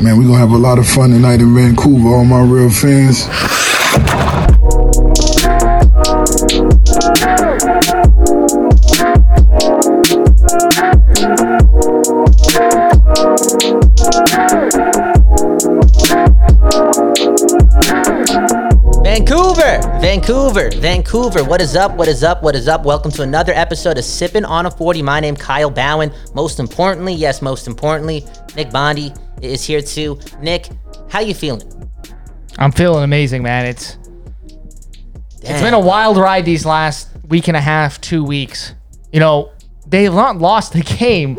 Man, we're gonna have a lot of fun tonight in Vancouver, all my real fans. Vancouver, Vancouver, Vancouver. What is up? What is up? What is up? Welcome to another episode of Sipping on a 40. My name Kyle Bowen. Most importantly, yes, most importantly, Nick Bondi is here too. Nick, how you feeling? I'm feeling amazing, man. It's it's been a wild ride these last week and a half, two weeks. You know, they've not lost a game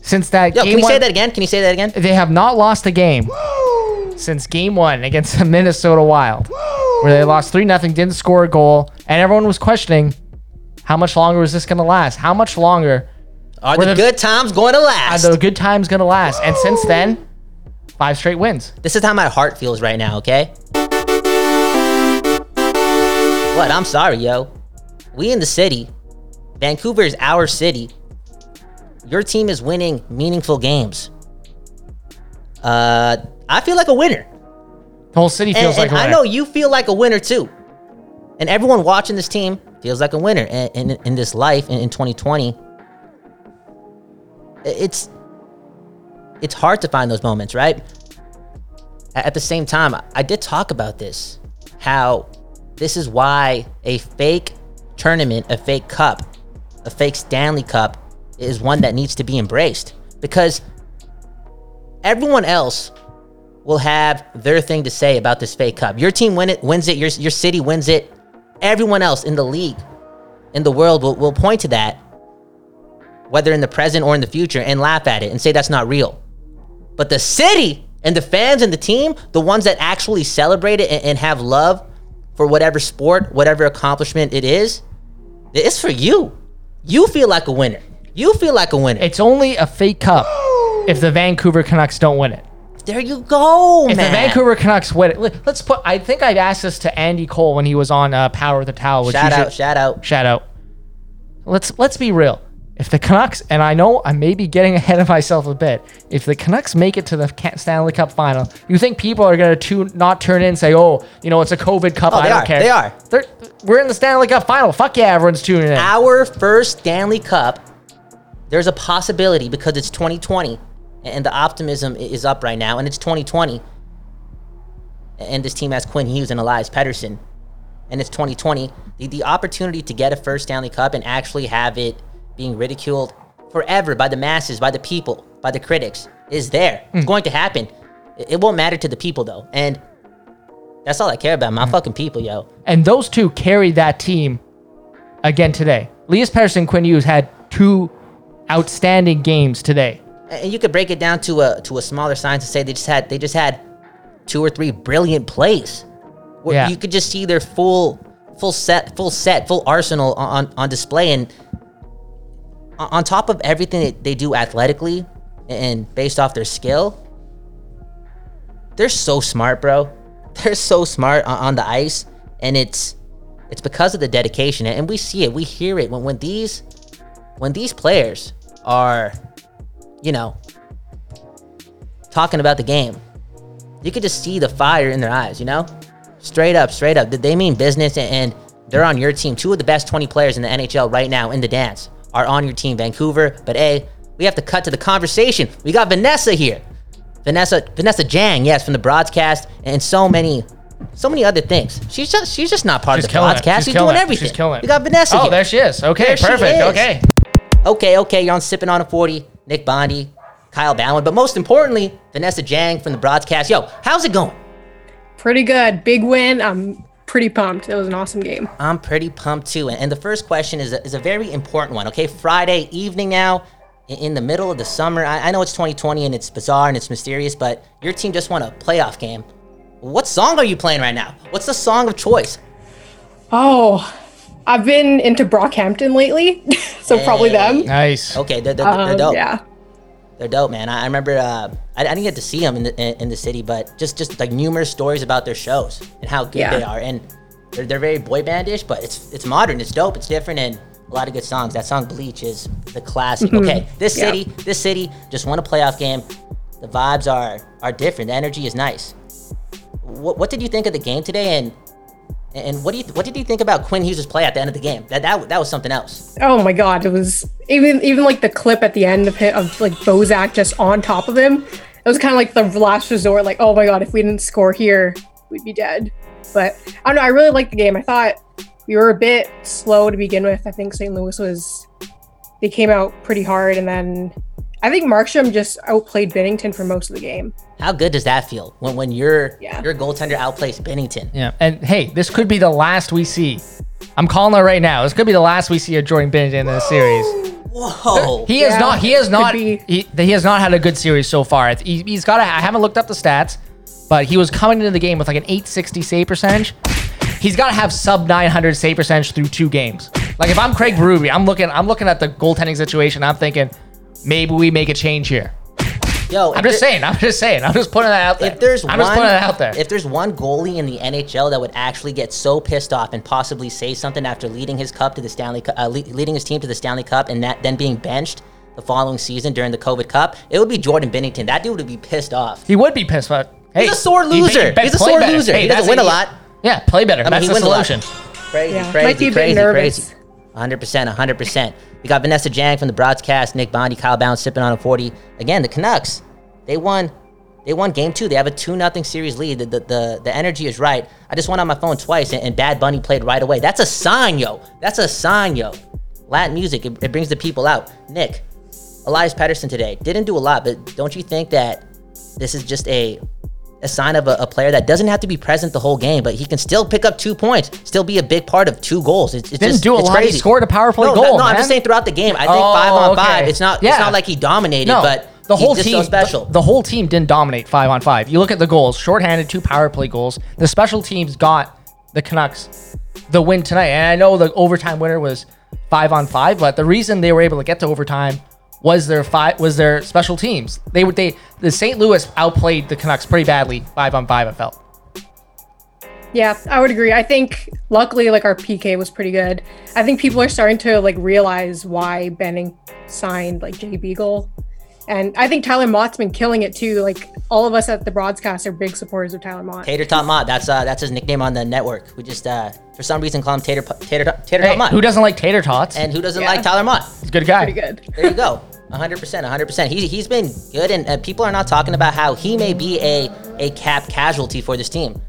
since that Yo, game can you one. say that again? Can you say that again? They have not lost a game since game one against the Minnesota Wild, where they lost 3 0, didn't score a goal, and everyone was questioning how much longer is this going to last? How much longer Are the the- good times going to last? are the good times going to last? And since then, five straight wins. This is how my heart feels right now, okay? What? I'm sorry, yo. We in the city. Vancouver is our city. Your team is winning meaningful games. Uh, I feel like a winner. The whole city And, feels like and a winner. I know you feel like a winner too. And everyone watching this team feels like a winner. And in, in, this life, in, in 2020, it's it's hard to find those moments, right? At the same time, I did talk about this. How this is why a fake tournament, a fake cup, a fake Stanley Cup is one that needs to be embraced. Because everyone else will have their thing to say about this fake cup. Your team win it, wins it, your, your city wins it. Everyone else in the league, in the world, will, will point to that, whether in the present or in the future, and laugh at it and say that's not real. But the city and the fans and the team, the ones that actually celebrate it and, and have love for whatever sport, whatever accomplishment it is, it's for you. You feel like a winner. You feel like a winner. It's only a fake cup if the Vancouver Canucks don't win it. there you go, man. If man. the Vancouver Canucks win it, let- let's put. I think I've asked this to Andy Cole when he was on uh, Power of the Towel. Which shout out, shout out. shout out. Let's let's be real. If the Canucks, and I know I may be getting ahead of myself a bit, if the Canucks make it to the Stanley Cup final, you think people are going to not turn in and say, "Oh, you know, it's a COVID Cup. Oh, I they don't are, care." they are. They're, we're in the Stanley Cup final. Fuck yeah, everyone's tuning in. our first Stanley Cup, there's a possibility because it's 2020 and the optimism is up right now, and it's 2020. And this team has Quinn Hughes and Elias Pettersson, and it's 2020. The, the opportunity to get a first Stanley Cup and actually have it being ridiculed forever by the masses, by the people, by the critics is there. It's hmm. going to happen. It, won't matter to the people though, and that's all I care about. My hmm. fucking people, yo. And those two carried that team again today. Elias Pettersson and Quinn Hughes had two outstanding games today. and you could break it down to a to a smaller science and say they just had they just had two or three brilliant plays where Yeah. you could just see their full full set full set full arsenal on on display and on top of everything that they do athletically and based off their skill they're so smart bro they're so smart on, the ice and it's it's because of the dedication and we see it we hear it when when these when these players are you know, talking about the game, you could just see the fire in their eyes, you know? Straight up, straight up. They mean business and- and they're on your team. Two of the best 20 players in the NHL right now in the dance are on your team, Vancouver. But A, we have to cut to the conversation. We got Vanessa here. Vanessa Vanessa Jang, yes, from the broadcast and so many so many other things. She's just she's just not part She's of the killing broadcast. She's, killing doing it. everything. She's killing it. We got Vanessa Oh, here. there she is. Okay, There perfect. is. Okay. Okay, okay, you're on Sipping on a 40. Nick Bondi, Kyle Bowen, but most importantly, Vanessa Jang from the broadcast. Yo, how's it going? Pretty good. Big win. I'm pretty pumped. It was an awesome game. I'm pretty pumped too. And, and the first question is a, is a very important one, okay? Friday evening now, in the middle of the summer. I, I know it's 2020 and it's bizarre and it's mysterious, but your team just won a playoff game. What song are you playing right now? What's the song of choice? Oh, I've been into Brockhampton lately, so probably them. Nice. Okay, they're, they're, they're Um, dope. yeah. They're dope, man. I, I remember uh, I, I didn't get to see them in the in, in the city, but just just like numerous stories about their shows and how good Yeah. they are, and they're, they're very boy bandish, but it's it's modern, it's dope, it's different, and a lot of good songs. That song "Bleach" is the classic. Okay, this Yeah. city, this city just won a playoff game. The vibes are are different. The energy is nice. What, what did you think of the game today? And and what do you what did you think about Quinn Hughes' play at the end of the game? That that, that was something else. Oh my god, it was even even like the clip at the end of of like Bozak just on top of him. It was kind of like the last resort. Like, oh my god, if we didn't score here, we'd be dead. But I don't know. I really liked the game. I thought we were a bit slow to begin with. I think St. Louis was they came out pretty hard, and then I think Markstrom just outplayed Binnington for most of the game. How good does that feel when when your Yeah. your goaltender outplays Binnington? Yeah. And hey, this could be the last we see. I'm calling it right now. This could be the last we see of Jordan Binnington in this series. Whoa! He has Yeah, not. He has not. He, he has not had a good series so far. He, he's got. I haven't looked up the stats, but he was coming into the game with like an 860 save percentage. He's got to have sub 900 save percentage through two games. Like if I'm Craig Berube, I'm looking. I'm looking at the goaltending situation. I'm thinking maybe we make a change here. Yo, I'm just there- saying. I'm just saying. I'm just putting that out there. If there's I'm one, just putting it out there. If there's one goalie in the NHL that would actually get so pissed off and possibly say something after leading his cup to the Stanley, uh, leading his team to the Stanley Cup, and that then being benched the following season during the COVID Cup, it would be Jordan Binnington. That dude would be pissed off. he would be pissed, off. hey, He's a sore he- he loser. He's a sore better. loser. He doesn't win a lot. Yeah, play better. I mean, That's he the wins a lot. solution. Crazy, Yeah, crazy, might be a bit crazy, crazy. 100%, 100%. We got Vanessa Jang from the broadcast, Nick Bondi, Kyle Bounce sipping on a 40. Again, the Canucks, they won. They won game two. They have a 2 0 series lead. The, the, the, the energy is right. I just went on my phone twice and, and Bad Bunny played right away. That's a sign, yo. That's a sign, yo. Latin music, it, it brings the people out. Nick, Elias Pettersson today didn't do a lot, but don't you think that this is just a a sign of a, a player that doesn't have to be present the whole game, but he can still pick up two points, still be a big part of two goals. It's, it's Didn't just do a it's lot. He scored a power play no, goal, No, no I'm just saying throughout the game. I think Oh, five on okay. five. It's not. Yeah. It's not like he dominated, No, but the whole team, so special. The, the whole team didn't dominate five on five. You look at the goals, shorthanded, two power play goals. The special teams got the Canucks the win tonight, and I know the overtime winner was five on five, but the reason they were able to get to overtime was their five was their special teams. They would they the St. Louis outplayed the Canucks pretty badly five on five. I felt. Yeah, I would agree. I think luckily like our PK was pretty good. I think people are starting to like realize why Benning signed like Jay Beagle. And I think Tyler Motte's been killing it too. Like all of us at the broadcast are big supporters of Tyler Motte. Tater Tot Motte. That's uh, that's his nickname on the network. We just uh, for some reason call him Tater Tater Tater Hey, Tot Motte. who doesn't like tater tots? and who doesn't Yeah. like Tyler Motte? He's a good guy. Pretty good. There you go. 100%, 100%. He's, he's been good, and uh, people are not talking about how he may be a, a cap casualty for this team.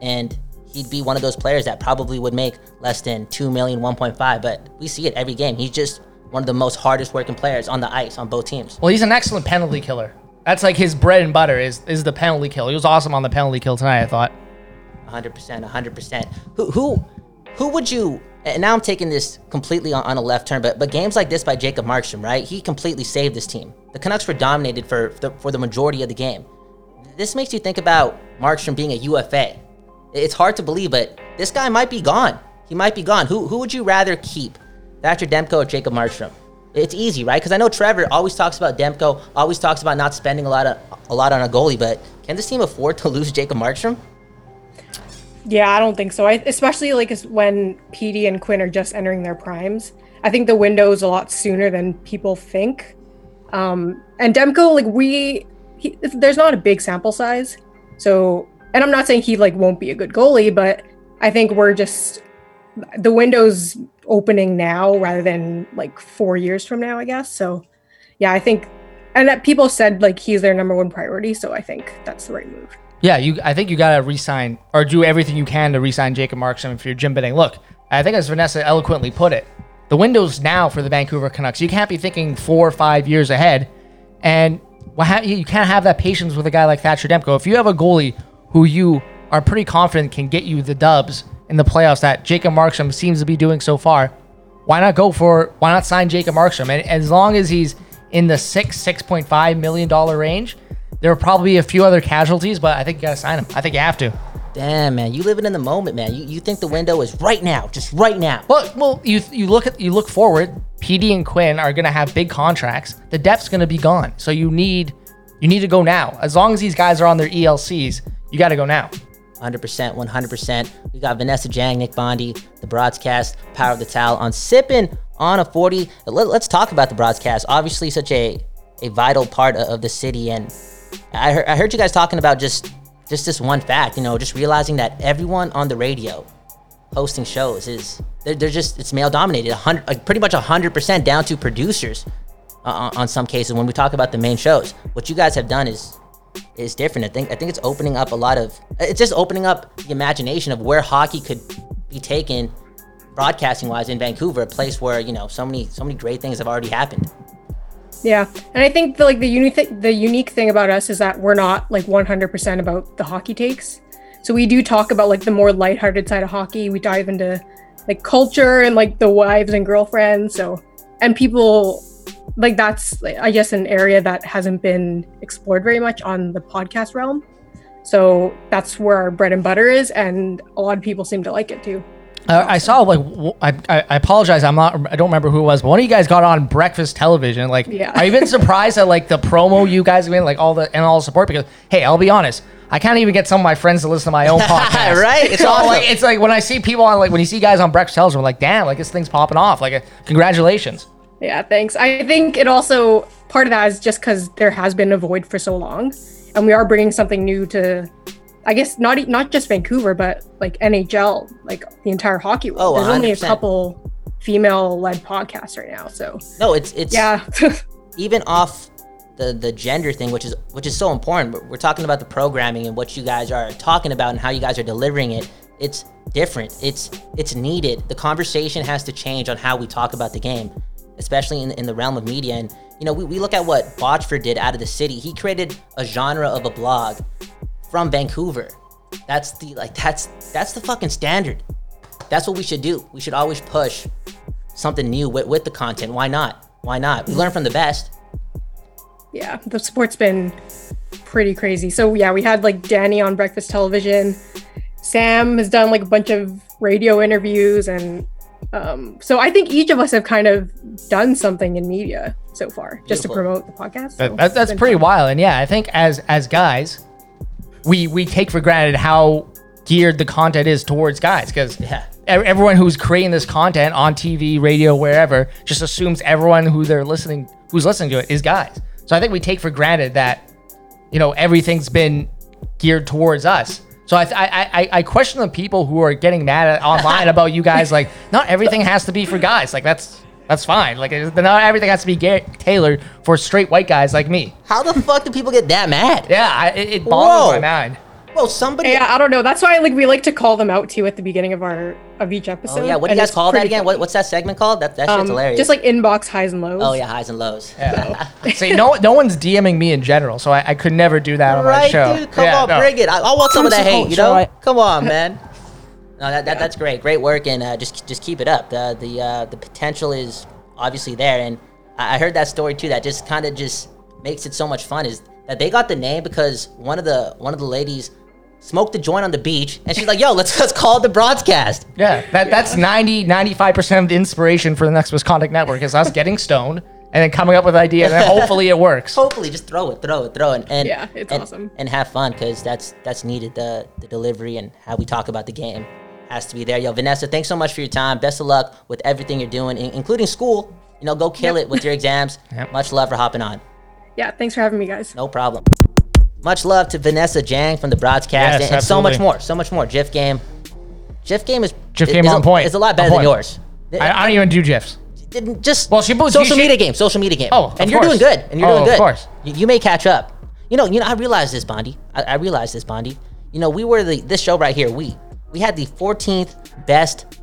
And he'd be one of those players that probably would make less than 2 million, 1.5, but we see it every game. He's just one of the most hardest working players on the ice on both teams. Well, he's an excellent penalty killer. That's like his bread and butter is is the penalty kill. He was awesome on the penalty kill tonight. I thought. 100%, 100%. Who who who would you and now I'm taking this completely on, on a left turn, but but games like this by Jacob Markstrom, right? He completely saved this team. The Canucks were dominated for the, for the majority of the game. This makes you think about Markstrom being a UFA. It's hard to believe, but this guy might be gone. He might be gone. Who who would you rather keep, Thatcher Demko or Jacob Markstrom? It's easy, right? Because I know Trevor always talks about Demko, always talks about not spending a lot of a lot on a goalie, but can this team afford to lose Jacob Markstrom? Yeah, I don't think so. I, especially like when Petey and Quinn are just entering their primes. I think the window is a lot sooner than people think. Um, and Demko, like we, he, there's not a big sample size, so. And I'm not saying he like won't be a good goalie, but I think we're just the window's opening now rather than like four years from now, I guess. So, yeah, I think, and that people said like he's their number one priority, so I think that's the right move. Yeah, you. I think you gotta resign or do everything you can to resign Jacob Markstrom if you're Jim Benning. Look, I think as Vanessa eloquently put it, the window's now for the Vancouver Canucks. You can't be thinking four or five years ahead, and you can't have that patience with a guy like Thatcher Demko. If you have a goalie who you are pretty confident can get you the dubs in the playoffs that Jacob Markstrom seems to be doing so far, why not go for? Why not sign Jacob Markstrom? And as long as he's in the six six point five million dollar range. There will probably be a few other casualties, but I think you gotta sign him. I think you have to. Damn, man, you living in the moment, man. You, you think the window is right now, just right now. Well, well, you you look at you look forward. Petey and Quinn are gonna have big contracts. The depth's gonna be gone, so you need you need to go now. As long as these guys are on their ELCs, you got to go now. 100%, 100%. We got Vanessa Jang, Nick Bondi, the broadcast, Power of the Towel on Sipping on a 40. Let, us talk about the broadcast. Obviously, such a a vital part of, the city. And I heard, I heard you guys talking about just just this one fact, you know, just realizing that everyone on the radio hosting shows is they're, they're just it's male dominated, like pretty much hundred percent down to producers uh, on some cases when we talk about the main shows. What you guys have done is is different. I think I think it's opening up a lot of it's just opening up the imagination of where hockey could be taken broadcasting wise in Vancouver, a place where, you know, so many so many great things have already happened. Yeah, and I think the, like the unique th- the unique thing about us is that we're not like 100% about the hockey takes. So we do talk about like the more lighthearted side of hockey. We dive into like culture and like the wives and girlfriends. So and people like that's I guess an area that hasn't been explored very much on the podcast realm. So that's where our bread and butter is, and a lot of people seem to like it too. Uh, I saw like w- I, I I apologize. I'm not. I don't remember who it was. But one of you guys got on breakfast television. Like, Yeah. I've been surprised at like the promo you guys have been like all the and all the support because hey, I'll be honest. I can't even get some of my friends to listen to my own podcast. Right? It's so awesome. like it's like when I see people on like when you see guys on breakfast television, I'm like, damn, like this thing's popping off. Like, uh, congratulations. Yeah, thanks. I think it also part of that is just because there has been a void for so long, and we are bringing something new to, I guess not not just Vancouver, but like NHL, like the entire hockey world. Oh, There's only a couple female-led podcasts right now, so No, it's it's yeah, even off the the gender thing, which is which is so important. We're talking about the programming and what you guys are talking about and how you guys are delivering it. It's different. It's it's needed. The conversation has to change on how we talk about the game, especially in, in the realm of media. And you know, we, we look at what Botchford did out of the city. He created a genre of a blog from Vancouver. That's the like that's that's the fucking standard. That's what we should do. We should always push something new with, with the content. Why not? Why not? We learn from the best. yeah, the sport's been pretty crazy. So yeah, we had like Danny on breakfast television. Sam has done like a bunch of radio interviews and um, so I think each of us have kind of done something in media so far just to promote the podcast. So That, that- it's pretty fun. wild. And yeah, I think as as guys, we we take for granted how geared the content is towards guys because Yeah. everyone who's creating this content on TV, radio, wherever, just assumes everyone who they're listening who's listening to it is guys. So I think we take for granted that you know everything's been geared towards us. So I, I, I, I question the people who are getting mad at online about you guys. Like, not everything has to be for guys. Like that's that's fine. Like not everything has to be ga- tailored for straight white guys like me. How the fuck do people get that mad? Yeah, I, it, it boggles Whoa. my mind. Well, somebody. Yeah, I don't know. That's why like we like to call them out too at the beginning of our of each episode. Oh yeah, what do you guys call that again? What, what's that segment called? That that shit's Um, hilarious. Just like inbox highs and lows. oh yeah, highs and lows. See, no, no one's DMing me in general, so I, I could never do that on my right, show. dude. Come Yeah, on, no. bring it. I, I want some of that hate. You know? I- Come on, man. No, that, that that's great. Great work, and uh, just just keep it up. The the uh, the potential is obviously there, and I I heard that story too. That just kind of just makes it so much fun. Is that they got the name because one of the one of the ladies smoked a joint on the beach, and she's like, "Yo, let's let's call the broadcast." Yeah, that, that's 90, 95% of the inspiration for the Nucks Misconduct Network is us getting stoned and then coming up with an idea, and then hopefully it works. hopefully just throw it throw it throw it and Yeah, it's and, awesome. and have fun because that's that's needed the the delivery and how we talk about the game has to be there yo vanessa thanks so much for your time best of luck with everything you're doing in- including school you know go kill Yep. it with your exams Yep. much love for hopping on Yeah, thanks for having me, guys. no problem much love to vanessa jang from the broadcast Yes, and, and so much more so much more GIF game GIF game is GIF game is on a, point. is a lot better than yours I, I don't even do GIFs. just Well, she social she- media game, social media game. Oh, of and you're course. doing good, and you're Oh, doing good. of course. You, you may catch up. You know, you know. I realized this, Bondi. I, I realized this, Bondi. You know, we were the this show right here. We we had the 14th best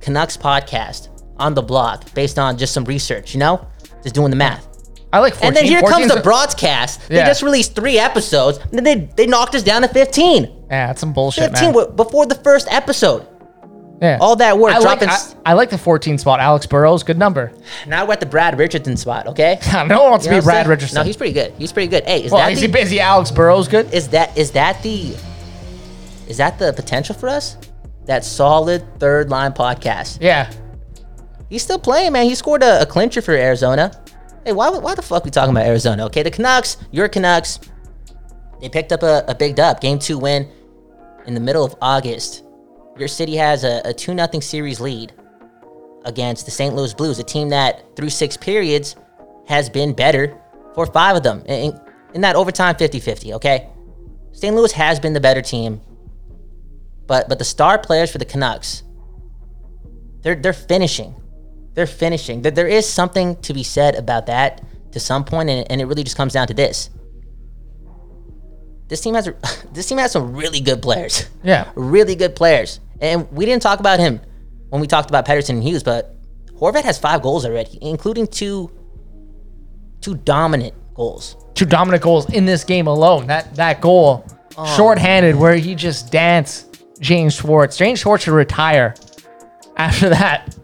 Canucks podcast on the blog based on just some research. You know, just doing the math. I like 14. And then here comes the a- broadcast. They Yeah. just released three episodes, and then they they knocked us down to 15. Yeah, that's some bullshit, 15 man. before the first episode. Yeah. All that work I like, dropping. I, s- I like the 14 spot. Alex Burrows, good number. now we're at the Brad Richardson spot. Okay. no one wants You to be I'm Brad saying? Richardson. No, he's pretty good. He's pretty good. Hey, is well, that is, the, he, is he Alex Burrows good? is that is that the is that the potential for us? That solid third line podcast. Yeah. He's still playing, man. He scored a, a clincher for Arizona. Hey, why why the fuck we talking about Arizona? Okay, the Canucks, your Canucks, they picked up a, a big dub, game two win in the middle of August. Your city has a, a 2 0 series lead against the St. Louis Blues, a team that through six periods has been better for five of them in, in that overtime 50-50, okay? St. Louis has been the better team. But but the star players for the Canucks, they're they're finishing. They're finishing. There, there is something to be said about that to some point, and, and it really just comes down to this. This team has this team has some really good players. Yeah. really good players. And we didn't talk about him when we talked about Pettersson and Hughes, but Horvat has five goals already, including two two dominant goals. Two dominant goals in this game alone. That that goal, Oh. shorthanded, where he just danced Jaden Schwartz. Jaden Schwartz should retire. After that,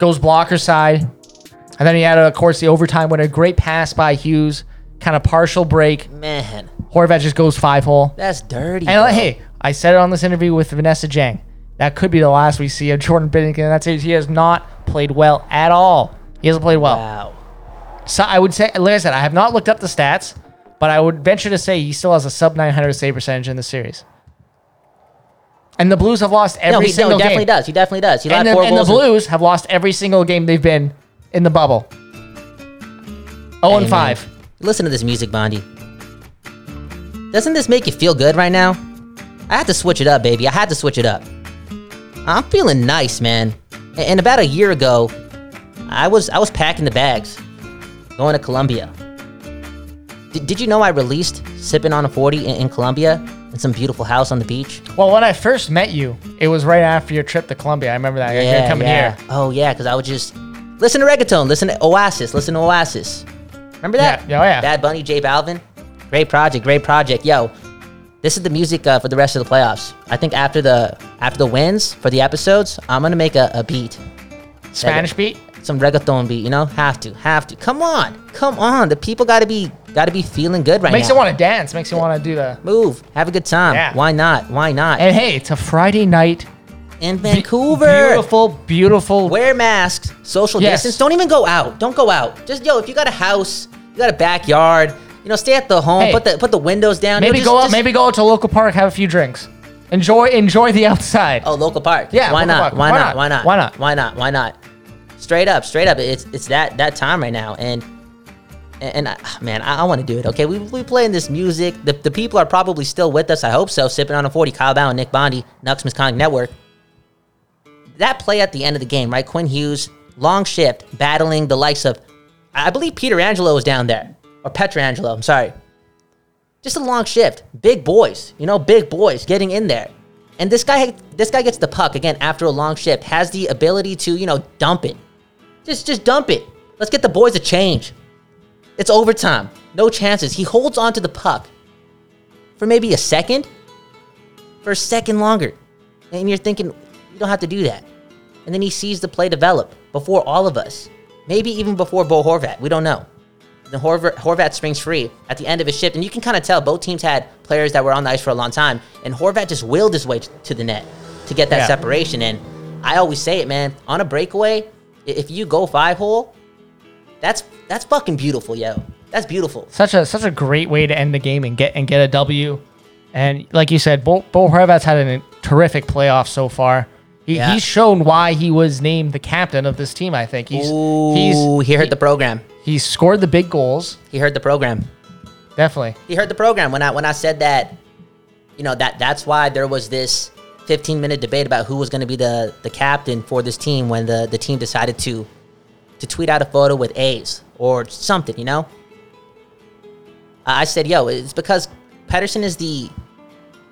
goes blocker side, and then he had, of course, the overtime winner. Great pass by Hughes, kind of partial break. Man, Horvat just goes five hole. that's dirty. And uh, bro. hey, I said it on this interview with Vanessa Jang. That could be the last we see of Jordan Binnington. That's it. He has not played well at all. He hasn't played well. wow. So I would say, like I said, I have not looked up the stats, but I would venture to say he still has a sub 900 save percentage in the series. And the Blues have lost every No, he, no, single he definitely game. does. He definitely does. He And, the, and the Blues have lost every single game they've been in the bubble. 0 Hey, and man, 5. Listen to this music, Bondi. Doesn't this make you feel good right now? I had to switch it up, baby. I had to switch it up. I'm feeling nice, man. And about a year ago, I was I was packing the bags, going to Colombia. D- did you know I released "Sipping on a 40" in, in Colombia some beautiful house on the beach? Well, when I first met you, it was right after your trip to Colombia. I remember that. You're coming yeah. here. Oh yeah, because I would just listen to reggaeton, listen to Oasis, listen to Oasis. Remember that? Yeah, oh, yeah. Bad Bunny, J Balvin. Great project, great project. Yo, this is the music uh, for the rest of the playoffs. I think after the after the wins for the episodes, I'm gonna make a, a beat, Spanish beat? some reggaeton beat. You know, have to, have to. Come on, come on. The people gotta be gotta be feeling good right now. Makes now. you want to dance. Makes you want to do the. move, have a good time. Yeah. Why not? Why not? And hey, it's a Friday night. in Vancouver, Beautiful, beautiful. wear masks, social Yes. distance. Don't even go out. Don't go out. Just yo, if you got a house, you got a backyard, you know, stay at the home. Hey. put the put the windows down. Maybe go out. Maybe go out to a local park, have a few drinks, enjoy enjoy the outside. Oh, local park. Yeah, Why local not? park. Why, Why not? not? Why not? Why not? Why not? Why not? Straight up, straight up. It's it's that that time right now, and and, and I, ah, man, I, I want to do it. Okay, we we playing this music. The, the people are probably still with us. I hope so. Sipping on a forty. Kyle Bound, Nick Bondi, Nucks Misconduct Network. That play at the end of the game, right? Quinn Hughes, long shift, battling the likes of, I believe Peter Angelo was down there, or Pietrangelo. I'm sorry. Just a long shift. Big boys, you know, big boys getting in there. And this guy this guy gets the puck again after a long shift, has the ability to, you know, dump it. Just just dump it. Let's get the boys a change. It's overtime. No chances. He holds on to the puck for maybe a second. For a second longer. And you're thinking, you don't have to do that. And then he sees the play develop before all of us. Maybe even before Bo Horvat. We don't know the Horvat, Horvat springs free at the end of his shift, and you can kind of tell both teams had players that were on the ice for a long time, and Horvat just willed his way to the net to get that Yeah. separation. And I always say it, man, on a breakaway, if you go five hole, that's that's fucking beautiful, yo. That's beautiful. Such a such a great way to end the game and get and get a W. And like you said, Bo, Bo Horvat's had a terrific playoff so far. He, Yeah. He's shown why he was named the captain of this team. I think he's Ooh, he's he heard the program. He scored the big goals. He heard the program. Definitely. He heard the program when I when I said that, you know that that's why there was this 15 minute debate about who was going to be the the captain for this team when the the team decided to to tweet out a photo with A's or something, you know. I said, yo, it's because Pettersson is the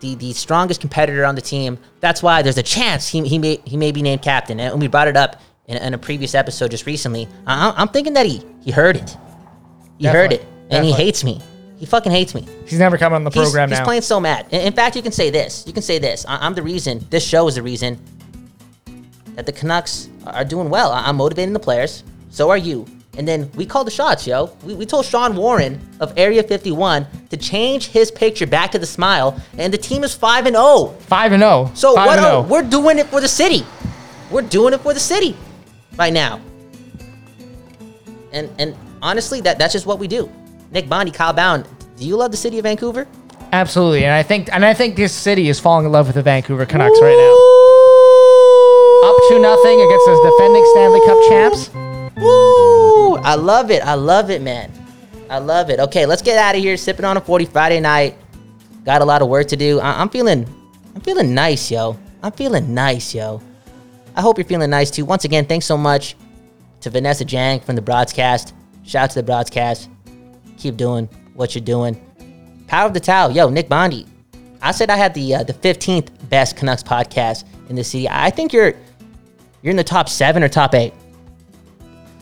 the the strongest competitor on the team. That's why there's a chance he he may he may be named captain. And we brought it up in, in a previous episode just recently. I, I'm thinking that he he heard it. He heard it, Definitely. and he hates me. He fucking hates me. He's never coming on the program he's now. He's playing so mad. In, in fact, you can say this. You can say this. I, I'm the reason. This show is the reason that the Canucks are doing well. I'm motivating the players. So are you. And then we call the shots, yo. We, we told Sean Warren of Area 51 to change his picture back to the smile, and the team is five and zero. Five and zero. So Five what? oh. we're doing it for the city. We're doing it for the city right now. And and honestly, that that's just what we do. Nick Bondi, Kyle Bound. Do you love the city of Vancouver? Absolutely, and I think and I think this city is falling in love with the Vancouver Canucks right now. Up to nothing against those defending Stanley Cup champs. Woo! I love it. I love it, man. I love it. Okay, let's get out of here. Sipping on a 40 Friday night. Got a lot of work to do. I- I'm feeling, I'm feeling nice, yo. I'm feeling nice, yo. I hope you're feeling nice too. Once again, thanks so much to Vanessa Jang from the broadcast. Shout out to the broadcast. Keep doing what you're doing. Power of the Towel, yo, Nick Bondi. I said I had the uh, the 15th best Canucks podcast in the city. I think you're you're in the top seven or top eight.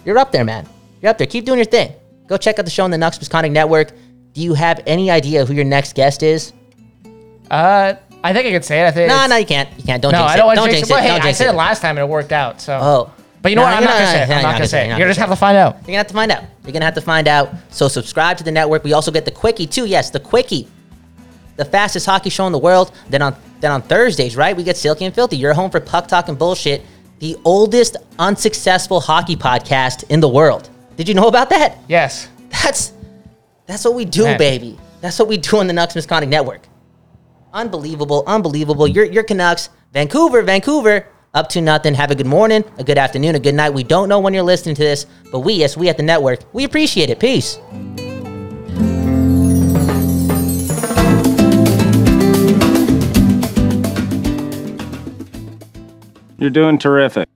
You're up there, man. You're up there. Keep doing your thing. Go check out the show on the Nucks Misconduct Network. Do you have any idea who your next guest is? Uh, I think I could say it. I think. No, no, you can't. You can't. Don't No, I don't want to Don't jinx it. But hey, Don't I said it last time and it worked out. So. Oh. But you know No, what? I'm you're not gonna say it. I'm not gonna say it. You're gonna just have to find out. You're gonna have to find out. You're gonna have to find out. So subscribe to the network. We also get the quickie too. Yes, the quickie, the fastest hockey show in the world. Then on then on Thursdays, right? We get Silky and Filthy. You're home for puck talk and bullshit. The oldest unsuccessful hockey podcast in the world. Did you know about that? Yes. That's that's what we do, Man. baby. That's what we do on the Nucks Misconduct Network. Unbelievable, unbelievable. You're you're Canucks, Vancouver, Vancouver. Up to nothing. Have a good morning, a good afternoon, a good night. We don't know when you're listening to this, but we, yes, we at the network, we appreciate it. Peace. You're doing terrific.